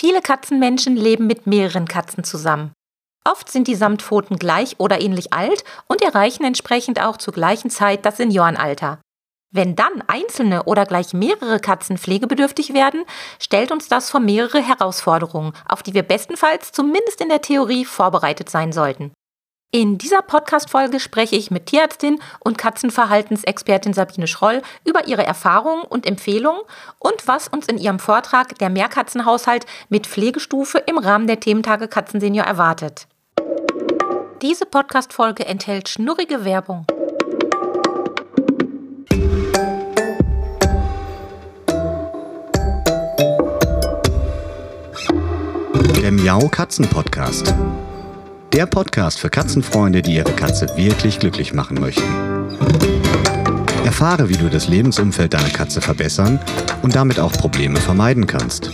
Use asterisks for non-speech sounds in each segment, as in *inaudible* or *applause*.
Viele Katzenmenschen leben mit mehreren Katzen zusammen. Oft sind die Samtpfoten gleich oder ähnlich alt und erreichen entsprechend auch zur gleichen Zeit das Seniorenalter. Wenn dann einzelne oder gleich mehrere Katzen pflegebedürftig werden, stellt uns das vor mehrere Herausforderungen, auf die wir bestenfalls zumindest in der Theorie vorbereitet sein sollten. In dieser Podcast-Folge spreche ich mit Tierärztin und Katzenverhaltensexpertin Sabine Schroll über ihre Erfahrungen und Empfehlungen und was uns in ihrem Vortrag der Mehrkatzenhaushalt mit Pflegestufe im Rahmen der Thementage Katzensenior erwartet. Diese Podcast-Folge enthält schnurrige Werbung. Der Miau Katzen Podcast. Der Podcast für Katzenfreunde, die ihre Katze wirklich glücklich machen möchten. Erfahre, wie du das Lebensumfeld deiner Katze verbessern und damit auch Probleme vermeiden kannst.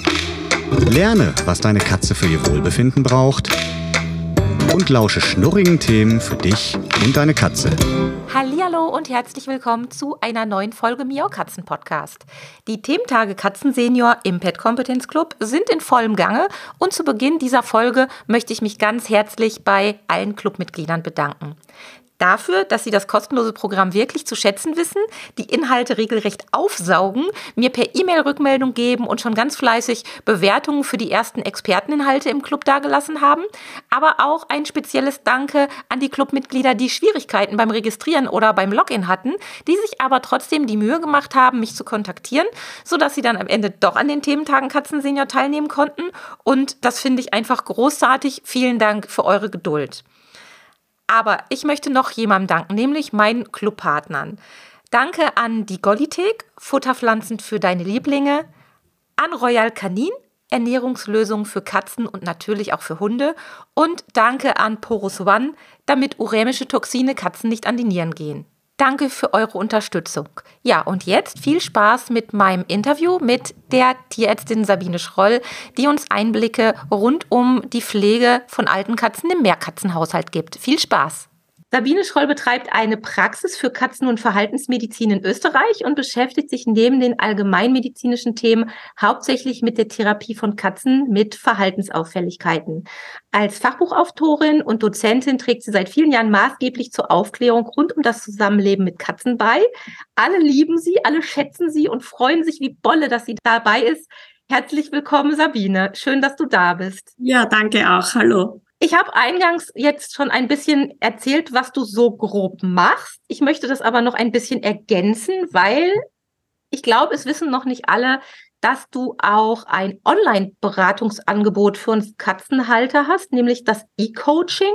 Lerne, was deine Katze für ihr Wohlbefinden braucht und lausche schnurrigen Themen für dich und deine Katze. Hallihallo und herzlich willkommen zu einer neuen Folge Miau Katzen Podcast. Die Thementage Katzen Senior im Pet Competence Club sind in vollem Gange und zu Beginn dieser Folge möchte ich mich ganz herzlich bei allen Clubmitgliedern bedanken dafür, dass Sie das kostenlose Programm wirklich zu schätzen wissen, die Inhalte regelrecht aufsaugen, mir per E-Mail Rückmeldung geben und schon ganz fleißig Bewertungen für die ersten Experteninhalte im Club dargelassen haben. Aber auch ein spezielles Danke an die Clubmitglieder, die Schwierigkeiten beim Registrieren oder beim Login hatten, die sich aber trotzdem die Mühe gemacht haben, mich zu kontaktieren, sodass sie dann am Ende doch an den Thementagen Katzensenior teilnehmen konnten. Und das finde ich einfach großartig. Vielen Dank für eure Geduld. Aber ich möchte noch jemandem danken, nämlich meinen Clubpartnern. Danke an die Gollithek, Futterpflanzen für deine Lieblinge, an Royal Canin, Ernährungslösungen für Katzen und natürlich auch für Hunde und danke an Porus One, damit urämische Toxine Katzen nicht an die Nieren gehen. Danke für eure Unterstützung. Ja, und jetzt viel Spaß mit meinem Interview mit der Tierärztin Sabine Schroll, die uns Einblicke rund um die Pflege von alten Katzen im Mehrkatzenhaushalt gibt. Viel Spaß! Sabine Schroll betreibt eine Praxis für Katzen- und Verhaltensmedizin in Österreich und beschäftigt sich neben den allgemeinmedizinischen Themen hauptsächlich mit der Therapie von Katzen mit Verhaltensauffälligkeiten. Als Fachbuchautorin und Dozentin trägt sie seit vielen Jahren maßgeblich zur Aufklärung rund um das Zusammenleben mit Katzen bei. Alle lieben sie, alle schätzen sie und freuen sich wie Bolle, dass sie dabei ist. Herzlich willkommen, Sabine. Schön, dass du da bist. Ja, danke auch. Hallo. Ich habe eingangs jetzt schon ein bisschen erzählt, was du so grob machst. Ich möchte das aber noch ein bisschen ergänzen, weil ich glaube, es wissen noch nicht alle, dass du auch ein Online-Beratungsangebot für uns Katzenhalter hast, nämlich das E-Coaching.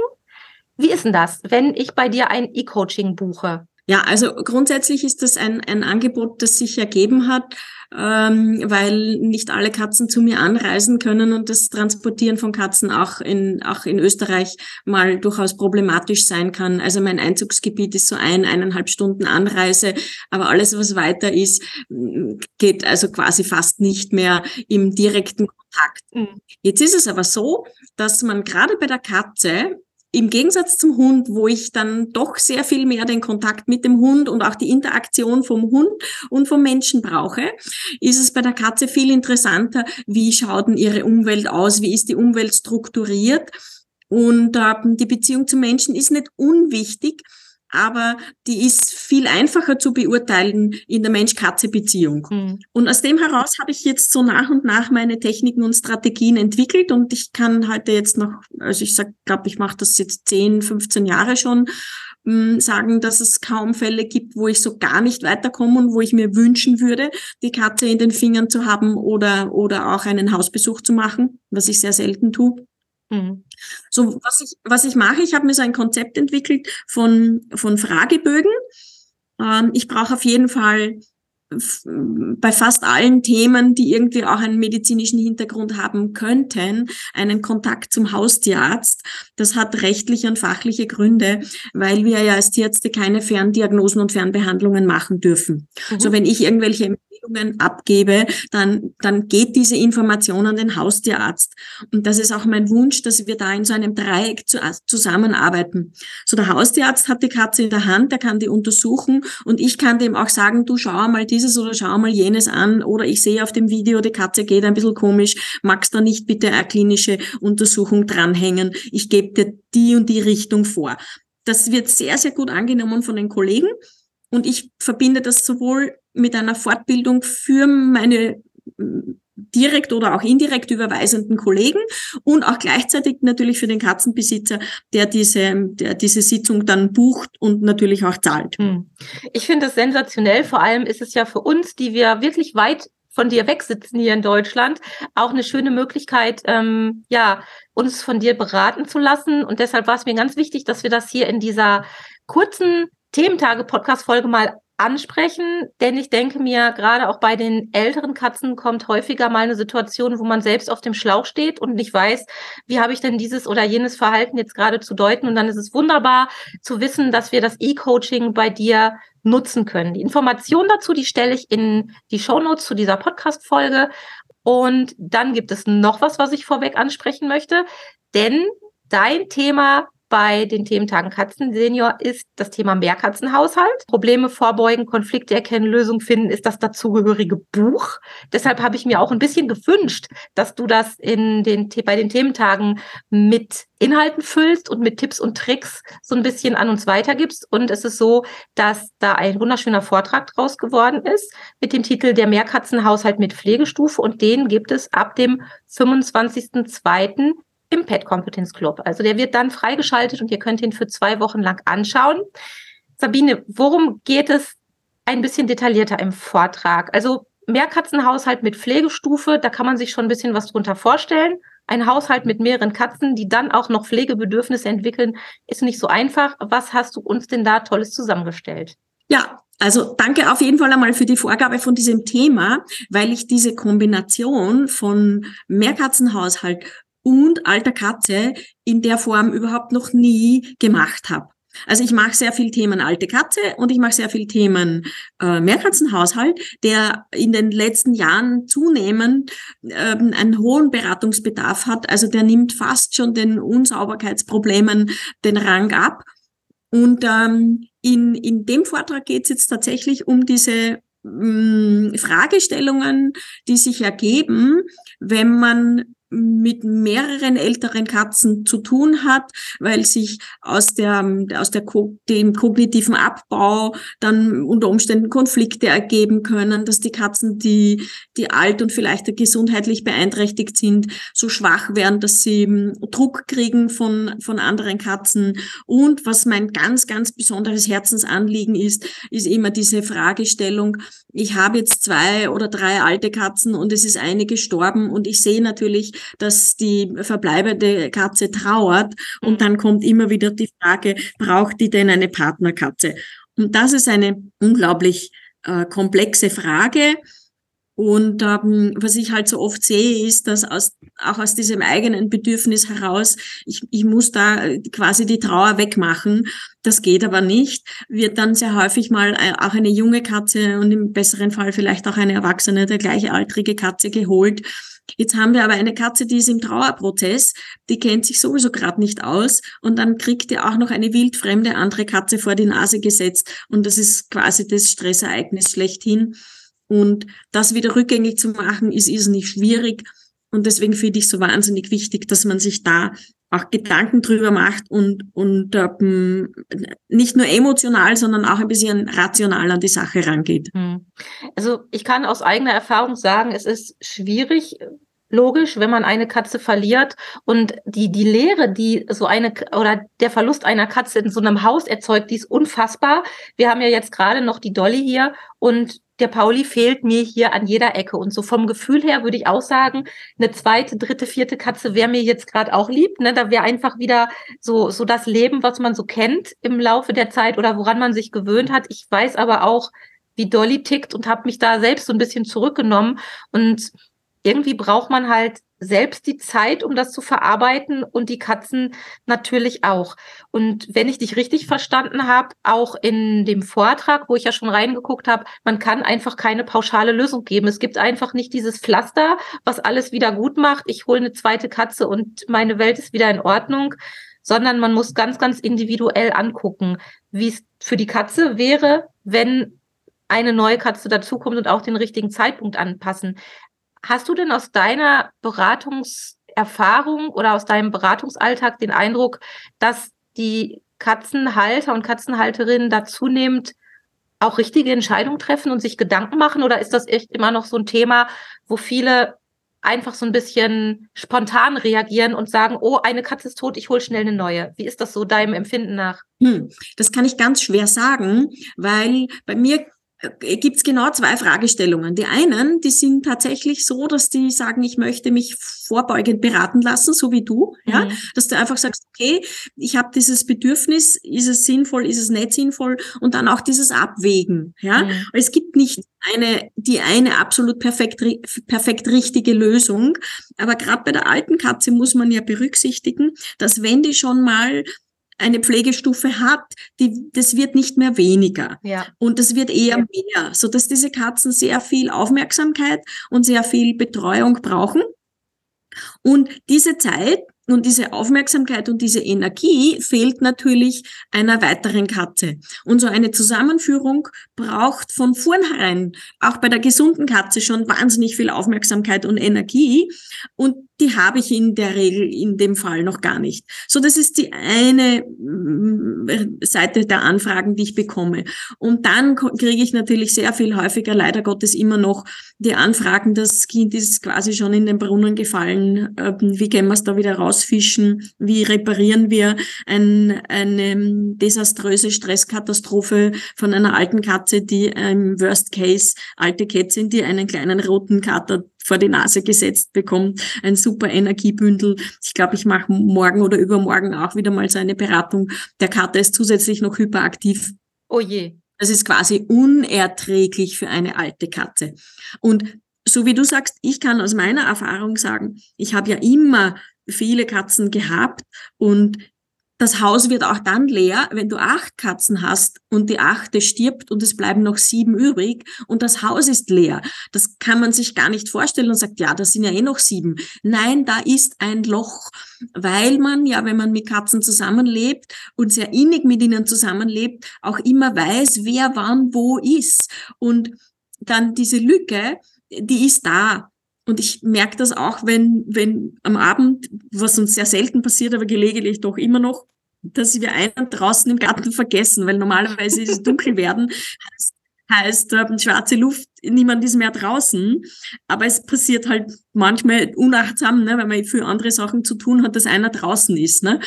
Wie ist denn das, wenn ich bei dir ein E-Coaching buche? Ja, also grundsätzlich ist das ein, ein Angebot, das sich ergeben hat, ähm, weil nicht alle Katzen zu mir anreisen können und das Transportieren von Katzen auch in, auch in Österreich mal durchaus problematisch sein kann. Also mein Einzugsgebiet ist so ein, eineinhalb Stunden Anreise, aber alles, was weiter ist, geht also quasi fast nicht mehr im direkten Kontakt. Mhm. Jetzt ist es aber so, dass man gerade bei der Katze im Gegensatz zum Hund, wo ich dann doch sehr viel mehr den Kontakt mit dem Hund und auch die Interaktion vom Hund und vom Menschen brauche, ist es bei der Katze viel interessanter, wie schaut denn ihre Umwelt aus, wie ist die Umwelt strukturiert. Und äh, die Beziehung zum Menschen ist nicht unwichtig, aber die ist viel einfacher zu beurteilen in der Mensch-Katze-Beziehung. Mhm. Und aus dem heraus habe ich jetzt so nach und nach meine Techniken und Strategien entwickelt und ich kann heute jetzt noch, also ich sag, glaube, ich mache das jetzt 10, 15 Jahre schon, hm, sagen, dass es kaum Fälle gibt, wo ich so gar nicht weiterkomme und wo ich mir wünschen würde, die Katze in den Fingern zu haben oder, oder auch einen Hausbesuch zu machen, was ich sehr selten tue. Mhm. So, was ich, was ich mache, ich habe mir so ein Konzept entwickelt von, von Fragebögen. Ähm, ich brauche auf jeden Fall bei fast allen Themen, die irgendwie auch einen medizinischen Hintergrund haben könnten, einen Kontakt zum Haustierarzt. Das hat rechtliche und fachliche Gründe, weil wir ja als Tierärzte keine Ferndiagnosen und Fernbehandlungen machen dürfen. Mhm. So wenn ich irgendwelche Meldungen abgebe, dann, dann geht diese Information an den Haustierarzt. Und das ist auch mein Wunsch, dass wir da in so einem Dreieck zu, zusammenarbeiten. So der Haustierarzt hat die Katze in der Hand, der kann die untersuchen und ich kann dem auch sagen, du schau mal dieses oder schau mal jenes an oder ich sehe auf dem Video, die Katze geht ein bisschen komisch, magst du nicht bitte eine klinische Untersuchung dranhängen? Ich gebe dir die und die Richtung vor. Das wird sehr, sehr gut angenommen von den Kollegen. Und ich verbinde das sowohl mit einer Fortbildung für meine mm, direkt oder auch indirekt überweisenden Kollegen und auch gleichzeitig natürlich für den Katzenbesitzer, der diese, der diese Sitzung dann bucht und natürlich auch zahlt. Hm. Ich finde das sensationell. Vor allem ist es ja für uns, die wir wirklich weit von dir wegsitzen hier in Deutschland, auch eine schöne Möglichkeit, ähm, ja, uns von dir beraten zu lassen. Und deshalb war es mir ganz wichtig, dass wir das hier in dieser kurzen Thementage-Podcast-Folge mal ansprechen, denn ich denke mir, gerade auch bei den älteren Katzen kommt häufiger mal eine Situation, wo man selbst auf dem Schlauch steht und nicht weiß, wie habe ich denn dieses oder jenes Verhalten jetzt gerade zu deuten. Und dann ist es wunderbar zu wissen, dass wir das E-Coaching bei dir nutzen können. Die Information dazu, die stelle ich in die Shownotes zu dieser Podcast-Folge. Und dann gibt es noch was, was ich vorweg ansprechen möchte, denn dein Thema bei den Thementagen Katzen Senior ist das Thema Mehrkatzenhaushalt. Probleme vorbeugen, Konflikte erkennen, Lösungen finden ist das dazugehörige Buch. Deshalb habe ich mir auch ein bisschen gewünscht, dass du das in den, bei den Thementagen mit Inhalten füllst und mit Tipps und Tricks so ein bisschen an uns weitergibst. Und es ist so, dass da ein wunderschöner Vortrag draus geworden ist mit dem Titel Der Mehrkatzenhaushalt mit Pflegestufe. Und den gibt es ab dem 25.02 im Pet Competence Club. Also der wird dann freigeschaltet und ihr könnt ihn für zwei Wochen lang anschauen. Sabine, worum geht es ein bisschen detaillierter im Vortrag? Also Mehrkatzenhaushalt mit Pflegestufe, da kann man sich schon ein bisschen was drunter vorstellen. Ein Haushalt mit mehreren Katzen, die dann auch noch Pflegebedürfnisse entwickeln, ist nicht so einfach. Was hast du uns denn da Tolles zusammengestellt? Ja, also danke auf jeden Fall einmal für die Vorgabe von diesem Thema, weil ich diese Kombination von Mehrkatzenhaushalt und alter Katze in der Form überhaupt noch nie gemacht habe. Also ich mache sehr viel Themen alte Katze und ich mache sehr viel Themen äh, Mehrkatzenhaushalt, der in den letzten Jahren zunehmend ähm, einen hohen Beratungsbedarf hat. Also der nimmt fast schon den Unsauberkeitsproblemen den Rang ab. Und ähm, in, in dem Vortrag geht es jetzt tatsächlich um diese mh, mm, Fragestellungen, die sich ergeben, wenn man mit mehreren älteren Katzen zu tun hat, weil sich aus der aus der dem kognitiven Abbau dann unter Umständen Konflikte ergeben können, dass die Katzen, die die alt und vielleicht gesundheitlich beeinträchtigt sind, so schwach werden, dass sie hm, Druck kriegen von von anderen Katzen. Und was mein ganz ganz besonderes Herzensanliegen ist, ist immer diese Fragestellung, ich habe jetzt zwei oder drei alte Katzen und es ist eine gestorben und ich sehe natürlich dass die verbleibende Katze trauert und mhm. dann kommt immer wieder die Frage, braucht die denn eine Partnerkatze? Und das ist eine unglaublich äh, komplexe Frage. Und ähm, was ich halt so oft sehe, ist, dass aus, auch aus diesem eigenen Bedürfnis heraus, ich, ich muss da quasi die Trauer wegmachen. Das geht aber nicht. Wird dann sehr häufig mal äh, auch eine junge Katze und im besseren Fall vielleicht auch eine erwachsene, der gleichaltrige Katze geholt Jetzt haben wir aber eine Katze, die ist im Trauerprozess, die kennt sich sowieso gerade nicht aus und dann kriegt ihr auch noch eine wildfremde andere Katze vor die Nase gesetzt und das ist quasi das Stressereignis schlechthin. Und das wieder rückgängig zu machen, ist irrsinnig schwierig. Und deswegen finde ich so wahnsinnig wichtig, dass man sich da auch Gedanken drüber macht und, und ähm, nicht nur emotional, sondern auch ein bisschen rational an die Sache rangeht. Hm. Also ich kann aus eigener Erfahrung sagen, es ist schwierig, logisch, wenn man eine Katze verliert und die, die Leere, die so eine oder der Verlust einer Katze in so einem Haus erzeugt, die ist unfassbar. Wir haben ja jetzt gerade noch die Dolly hier und der Pauli fehlt mir hier an jeder Ecke. Und so vom Gefühl her würde ich auch sagen, eine zweite, dritte, vierte Katze wäre mir jetzt gerade auch lieb. Ne? Da wäre einfach wieder so, so das Leben, was man so kennt im Laufe der Zeit oder woran man sich gewöhnt hat. Ich weiß aber auch, wie Dolly tickt und habe mich da selbst so ein bisschen zurückgenommen. Und irgendwie braucht man halt selbst die Zeit, um das zu verarbeiten und die Katzen natürlich auch. Und wenn ich dich richtig verstanden habe, auch in dem Vortrag, wo ich ja schon reingeguckt habe, man kann einfach keine pauschale Lösung geben. Es gibt einfach nicht dieses Pflaster, was alles wieder gut macht. Ich hole eine zweite Katze und meine Welt ist wieder in Ordnung, sondern man muss ganz, ganz individuell angucken, wie es für die Katze wäre, wenn eine neue Katze dazukommt und auch den richtigen Zeitpunkt anpassen. Hast du denn aus deiner Beratungserfahrung oder aus deinem Beratungsalltag den Eindruck, dass die Katzenhalter und Katzenhalterinnen da zunehmend auch richtige Entscheidungen treffen und sich Gedanken machen? Oder ist das echt immer noch so ein Thema, wo viele einfach so ein bisschen spontan reagieren und sagen, oh, eine Katze ist tot, ich hole schnell eine neue. Wie ist das so deinem Empfinden nach? Hm, das kann ich ganz schwer sagen, weil bei mir gibt es genau zwei Fragestellungen. Die einen, die sind tatsächlich so, dass die sagen, ich möchte mich vorbeugend beraten lassen, so wie du, mhm. ja, dass du einfach sagst, okay, ich habe dieses Bedürfnis, ist es sinnvoll, ist es nicht sinnvoll und dann auch dieses Abwägen, ja. Mhm. Es gibt nicht eine, die eine absolut perfekt, perfekt richtige Lösung, aber gerade bei der alten Katze muss man ja berücksichtigen, dass wenn die schon mal eine Pflegestufe hat, die, das wird nicht mehr weniger. Ja. Und das wird eher ja. mehr, so dass diese Katzen sehr viel Aufmerksamkeit und sehr viel Betreuung brauchen. Und diese Zeit und diese Aufmerksamkeit und diese Energie fehlt natürlich einer weiteren Katze. Und so eine Zusammenführung braucht von vornherein auch bei der gesunden Katze schon wahnsinnig viel Aufmerksamkeit und Energie. Und die habe ich in der Regel in dem Fall noch gar nicht. So, das ist die eine mm, Seite der Anfragen, die ich bekomme. Und dann kriege ich natürlich sehr viel häufiger, leider Gottes immer noch die Anfragen, das Kind ist quasi schon in den Brunnen gefallen, ähm, wie gehen wir es da wieder rausfischen, wie reparieren wir ein, eine desaströse Stresskatastrophe von einer alten Katze, die im Worst Case alte Kätzchen, die einen kleinen roten Kater vor die Nase gesetzt bekommt, ein super Energiebündel. Ich glaube, ich mache morgen oder übermorgen auch wieder mal so eine Beratung. Der Kater ist zusätzlich noch hyperaktiv. Oh je. Das ist quasi unerträglich für eine alte Katze. Und so wie du sagst, ich kann aus meiner Erfahrung sagen, ich habe ja immer viele Katzen gehabt und das Haus wird auch dann leer, wenn du acht Katzen hast und die achte stirbt und es bleiben noch sieben übrig und das Haus ist leer. Das kann man sich gar nicht vorstellen und sagt, ja, das sind ja eh noch sieben. Nein, da ist ein Loch, weil man ja, wenn man mit Katzen zusammenlebt und sehr innig mit ihnen zusammenlebt, auch immer weiß, wer wann wo ist. Und dann diese Lücke, die ist da. Und ich merke das auch, wenn, wenn am Abend, was uns sehr selten passiert, aber gelegentlich doch immer noch, dass wir einen draußen im Garten vergessen, weil normalerweise ist es dunkel werden, heißt, heißt äh, schwarze Luft, niemand ist mehr draußen. Aber es passiert halt manchmal unachtsam, ne, weil man für andere Sachen zu tun hat, dass einer draußen ist. Ne?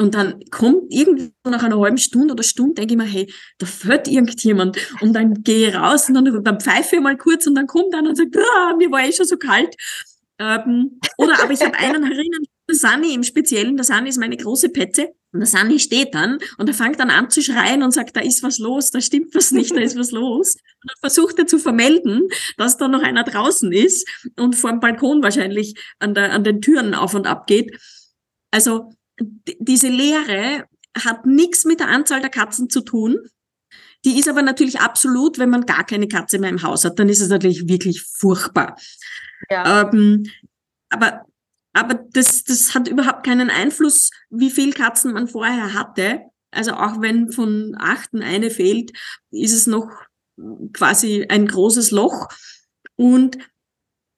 Und dann kommt irgendwo nach einer halben Stunde oder Stunde, denke ich mir, hey, da fährt irgendjemand. Und dann gehe ich raus und dann, dann pfeife ich mal kurz und dann kommt einer und sagt, ah, mir war eh schon so kalt. Ähm, oder aber ich habe einen *laughs* erinnern, der Sani im Speziellen, der Sani ist meine große Petze. Und der Sani steht dann und er fängt dann an zu schreien und sagt, da ist was los, da stimmt was nicht, da ist was los. Und dann versucht er zu vermelden, dass da noch einer draußen ist und vor dem Balkon wahrscheinlich an, der, an den Türen auf und ab geht. Also diese Lehre hat nichts mit der Anzahl der Katzen zu tun. Die ist aber natürlich absolut, wenn man gar keine Katze mehr im Haus hat, dann ist es natürlich wirklich furchtbar. Ja. Ähm, aber aber das, das hat überhaupt keinen Einfluss, wie viel Katzen man vorher hatte. Also auch wenn von achten eine fehlt, ist es noch quasi ein großes Loch. Und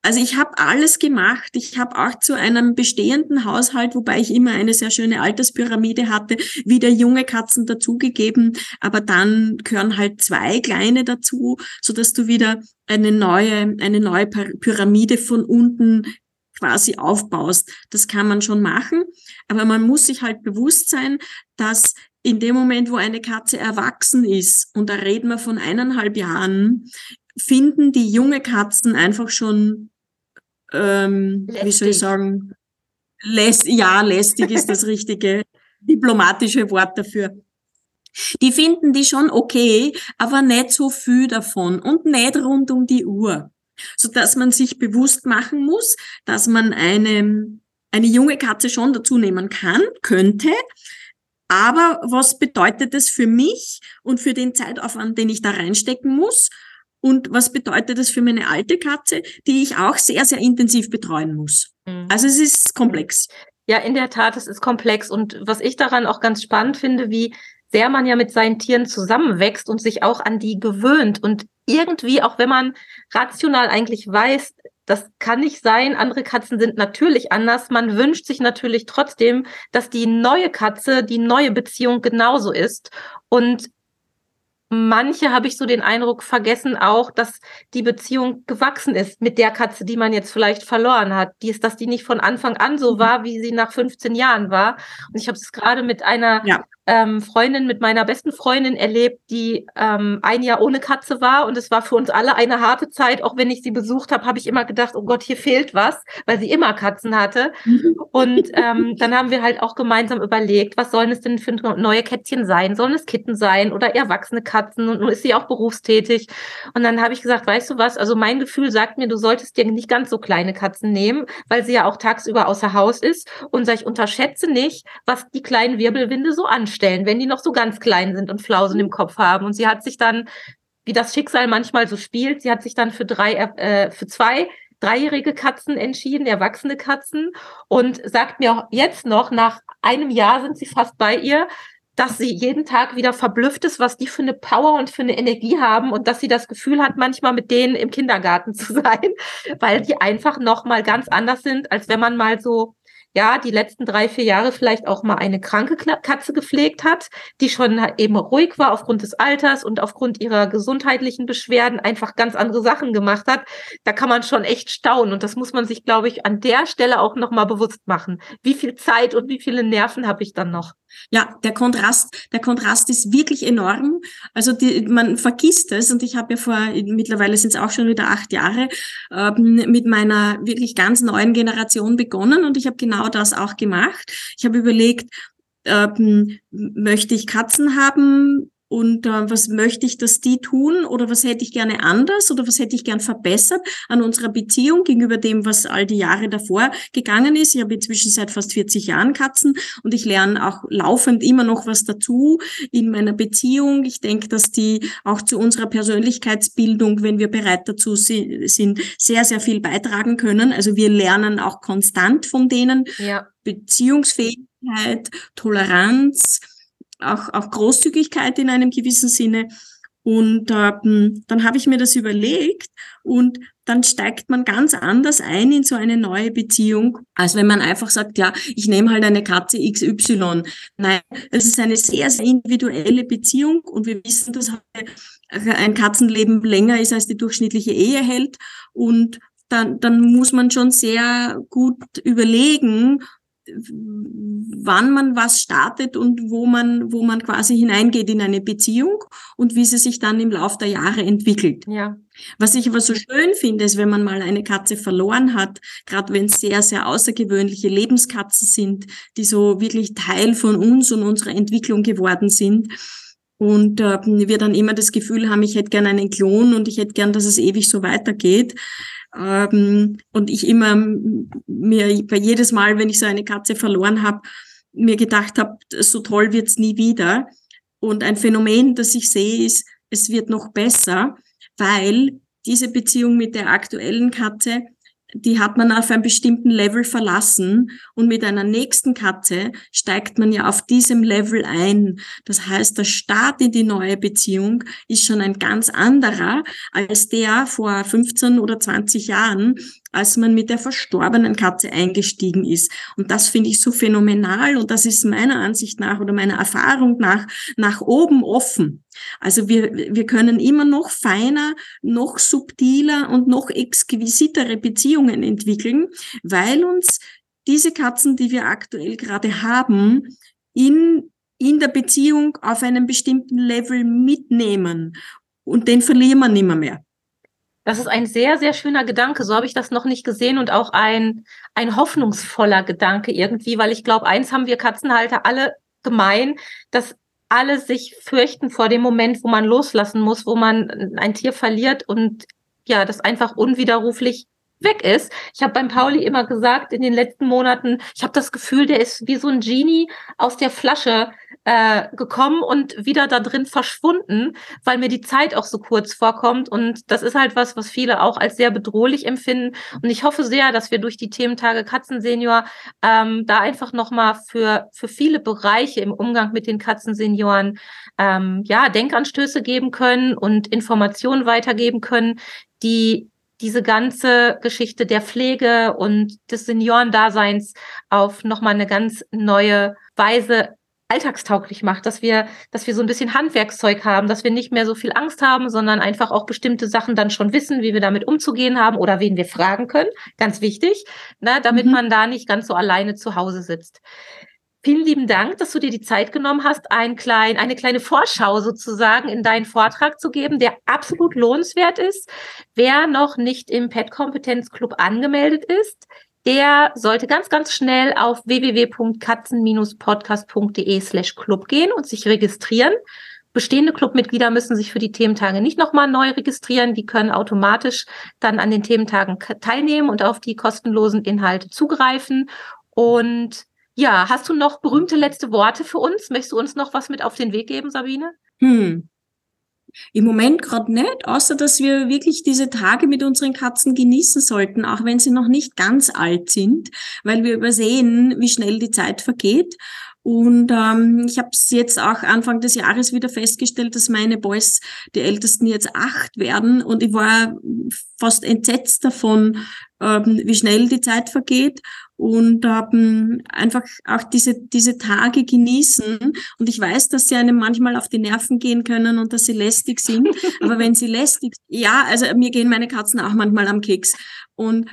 also ich habe alles gemacht. Ich habe auch zu einem bestehenden Haushalt, wobei ich immer eine sehr schöne Alterspyramide hatte, wieder junge Katzen dazugegeben. Aber dann gehören halt zwei kleine dazu, so dass du wieder eine neue, eine neue Pyramide von unten quasi aufbaust. Das kann man schon machen, aber man muss sich halt bewusst sein, dass in dem Moment, wo eine Katze erwachsen ist, und da reden wir von eineinhalb Jahren, finden die junge Katzen einfach schon, ähm, wie soll ich sagen, läst, ja, lästig ist das richtige *laughs* diplomatische Wort dafür. Die finden die schon okay, aber nicht so viel davon und nicht rund um die Uhr. So dass man sich bewusst machen muss, dass man eine, eine junge Katze schon dazu nehmen kann, könnte, aber was bedeutet das für mich und für den Zeitaufwand, den ich da reinstecken muss? Und was bedeutet das für meine alte Katze, die ich auch sehr, sehr intensiv betreuen muss? Mhm. Also es ist komplex. Ja, in der Tat, es ist komplex. Und was ich daran auch ganz spannend finde, wie sehr man ja mit seinen Tieren zusammenwächst und sich auch an die gewöhnt. Und irgendwie, auch wenn man rational eigentlich weiß, das kann nicht sein. Andere Katzen sind natürlich anders. Man wünscht sich natürlich trotzdem, dass die neue Katze, die neue Beziehung genauso ist. Und manche habe ich so den Eindruck vergessen auch, dass die Beziehung gewachsen ist mit der Katze, die man jetzt vielleicht verloren hat. Die ist, dass die nicht von Anfang an so mhm. war, wie sie nach 15 Jahren war. Und ich habe es gerade mit einer ja ähm, Freundin mit meiner besten Freundin erlebt, die ähm, ein Jahr ohne Katze war und es war für uns alle eine harte Zeit. Auch wenn ich sie besucht habe, habe ich immer gedacht, oh Gott, hier fehlt was, weil sie immer Katzen hatte. und *laughs* ähm, dann haben wir halt auch gemeinsam überlegt, was sollen es denn für neue Kätzchen sein? Sollen es Kitten sein oder erwachsene Katzen? Und nun ist sie auch berufstätig. Und dann habe ich gesagt, weißt du was? Also mein Gefühl sagt mir, du solltest dir nicht ganz so kleine Katzen nehmen, weil sie ja auch tagsüber außer Haus ist. Und ich unterschätze nicht, was die kleinen Wirbelwinde so anstellen stellen, wenn die noch so ganz klein sind und Flausen im Kopf haben. Und sie hat sich dann, wie das Schicksal manchmal so spielt, sie hat sich dann für drei, äh, für zwei dreijährige Katzen entschieden, erwachsene Katzen, und sagt mir auch jetzt noch, nach einem Jahr sind sie fast bei ihr, dass sie jeden Tag wieder verblüfft ist, was die für eine Power und für eine Energie haben und dass sie das Gefühl hat, manchmal mit denen im Kindergarten *laughs* zu sein, weil die einfach noch mal ganz anders sind, als wenn man mal so ja, die letzten drei, vier Jahre vielleicht auch mal eine kranke Katze gepflegt hat, die schon eben ruhig war aufgrund des Alters und aufgrund ihrer gesundheitlichen Beschwerden einfach ganz andere Sachen gemacht hat, da kann man schon echt staunen. Und das muss man sich, glaube ich, an der Stelle auch nochmal bewusst machen. Wie viel Zeit und wie viele Nerven habe ich dann noch? Ja, der Kontrast, der Kontrast ist wirklich enorm. Also die, man vergisst es und ich habe ja vor, mittlerweile sind es auch schon wieder acht Jahre, ähm, mit meiner wirklich ganz neuen Generation begonnen und ich habe genau das auch gemacht. Ich habe überlegt, ähm, möchte ich Katzen haben? Und äh, was möchte ich, dass die tun oder was hätte ich gerne anders oder was hätte ich gern verbessert an unserer Beziehung gegenüber dem, was all die Jahre davor gegangen ist. Ich habe inzwischen seit fast 40 Jahren Katzen und ich lerne auch laufend immer noch was dazu in meiner Beziehung. Ich denke, dass die auch zu unserer Persönlichkeitsbildung, wenn wir bereit dazu sind, sehr, sehr viel beitragen können. Also wir lernen auch konstant von denen. Ja. Beziehungsfähigkeit, Toleranz, auch, auch Großzügigkeit in einem gewissen Sinne. Und äh, dann habe ich mir das überlegt und dann steigt man ganz anders ein in so eine neue Beziehung, als wenn man einfach sagt, ja, ich nehme halt eine Katze XY. Nein, es ist eine sehr, sehr individuelle Beziehung und wir wissen, dass ein Katzenleben länger ist, als die durchschnittliche Ehe hält. Und dann, dann muss man schon sehr gut überlegen, wann man was startet und wo man, wo man quasi hineingeht in eine Beziehung und wie sie sich dann im Laufe der Jahre entwickelt. Ja. Was ich aber so schön finde, ist, wenn man mal eine Katze verloren hat, gerade wenn es sehr, sehr außergewöhnliche Lebenskatzen sind, die so wirklich Teil von uns und unserer Entwicklung geworden sind. Und äh, wir dann immer das Gefühl haben, ich hätte gern einen Klon und ich hätte gern, dass es ewig so weitergeht ähm, und ich immer mir bei jedes Mal, wenn ich so eine Katze verloren habe, mir gedacht habe, so toll wird's nie wieder. Und ein Phänomen, das ich sehe, ist, es wird noch besser, weil diese Beziehung mit der aktuellen Katze die hat man auf einem bestimmten Level verlassen und mit einer nächsten Katze steigt man ja auf diesem Level ein. Das heißt, der Start in die neue Beziehung ist schon ein ganz anderer als der vor 15 oder 20 Jahren, als man mit der verstorbenen Katze eingestiegen ist. Und das finde ich so phänomenal und das ist meiner Ansicht nach oder meiner Erfahrung nach nach oben offen. Also wir, wir können immer noch feiner, noch subtiler und noch exquisitere Beziehungen entwickeln, weil uns diese Katzen, die wir aktuell gerade haben, in, in der Beziehung auf einem bestimmten Level mitnehmen. Und den verlieren wir nimmer mehr. Das ist ein sehr, sehr schöner Gedanke. So habe ich das noch nicht gesehen und auch ein, ein hoffnungsvoller Gedanke irgendwie, weil ich glaube, eins haben wir Katzenhalter alle gemein, dass alle sich fürchten vor dem Moment, wo man loslassen muss, wo man ein Tier verliert und ja, das einfach unwiderruflich weg ist. Ich habe beim Pauli immer gesagt in den letzten Monaten, ich habe das Gefühl, der ist wie so ein Genie aus der Flasche äh, gekommen und wieder da drin verschwunden, weil mir die Zeit auch so kurz vorkommt. Und das ist halt was, was viele auch als sehr bedrohlich empfinden. Und ich hoffe sehr, dass wir durch die Thementage Katzensenior ähm, da einfach nochmal für, für viele Bereiche im Umgang mit den Katzensenioren ähm, ja, Denkanstöße geben können und Informationen weitergeben können, die diese ganze Geschichte der Pflege und des Seniorendaseins auf nochmal eine ganz neue Weise alltagstauglich macht, dass wir, dass wir so ein bisschen Handwerkszeug haben, dass wir nicht mehr so viel Angst haben, sondern einfach auch bestimmte Sachen dann schon wissen, wie wir damit umzugehen haben oder wen wir fragen können. Ganz wichtig, ne, damit mhm. man da nicht ganz so alleine zu Hause sitzt. Vielen lieben Dank, dass du dir die Zeit genommen hast, ein klein, eine kleine Vorschau sozusagen in deinen Vortrag zu geben, der absolut lohnenswert ist. Wer noch nicht im Pet Kompetenz Club angemeldet ist, der sollte ganz, ganz schnell auf www.katzen-podcast.de slash club gehen und sich registrieren. Bestehende Clubmitglieder müssen sich für die Thementage nicht nochmal neu registrieren. Die können automatisch dann an den Thementagen teilnehmen und auf die kostenlosen Inhalte zugreifen. Und ja, hast du noch berühmte letzte Worte für uns? Möchtest du uns noch was mit auf den Weg geben, Sabine? Hm. Im Moment gerade nicht, außer dass wir wirklich diese Tage mit unseren Katzen genießen sollten, auch wenn sie noch nicht ganz alt sind, weil wir übersehen, wie schnell die Zeit vergeht. Und ähm, ich habe es jetzt auch Anfang des Jahres wieder festgestellt, dass meine Boys, die Ältesten, jetzt acht werden. Und ich war fast entsetzt davon, ähm, wie schnell die Zeit vergeht und ähm, einfach auch diese, diese Tage genießen. Und ich weiß, dass sie einem manchmal auf die Nerven gehen können und dass sie lästig sind. *laughs* Aber wenn sie lästig, ja, also mir gehen meine Katzen auch manchmal am Keks. Und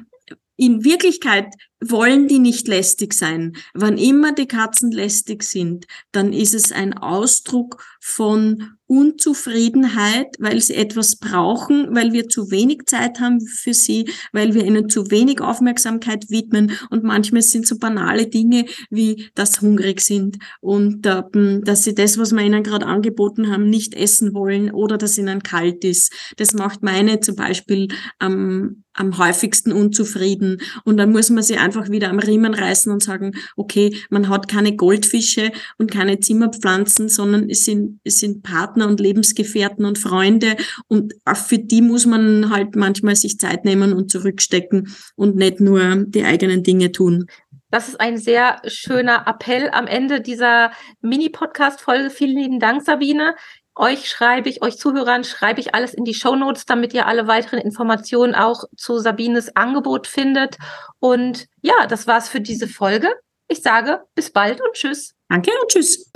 in Wirklichkeit wollen die nicht lästig sein. Wann immer die Katzen lästig sind, dann ist es ein Ausdruck von Unzufriedenheit, weil sie etwas brauchen, weil wir zu wenig Zeit haben für sie, weil wir ihnen zu wenig Aufmerksamkeit widmen und manchmal sind so banale Dinge wie, dass hungrig sind und äh, dass sie das, was wir ihnen gerade angeboten haben, nicht essen wollen oder dass ihnen kalt ist. Das macht meine zum Beispiel am, am häufigsten unzufrieden und dann muss man sie einfach wieder am Riemen reißen und sagen, okay, man hat keine Goldfische und keine Zimmerpflanzen, sondern es sind, es sind Partner und Lebensgefährten und Freunde und für die muss man halt manchmal sich Zeit nehmen und zurückstecken und nicht nur die eigenen Dinge tun. Das ist ein sehr schöner Appell am Ende dieser Mini-Podcast-Folge. Vielen lieben Dank, Sabine. Euch schreibe ich, euch Zuhörern schreibe ich alles in die Show Notes, damit ihr alle weiteren Informationen auch zu Sabines Angebot findet. Und ja, das war's für diese Folge. Ich sage bis bald und tschüss. Danke und tschüss.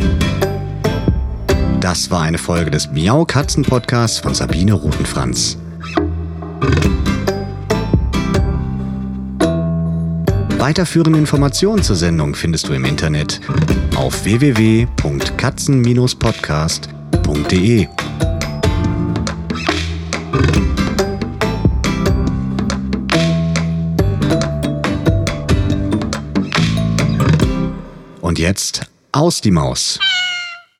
Das war eine Folge des Miau Katzen Podcasts von Sabine Rutenfranz. Weiterführende Informationen zur Sendung findest du im Internet auf www.katzen-podcast.de www.ftf.de. Und jetzt aus die Maus.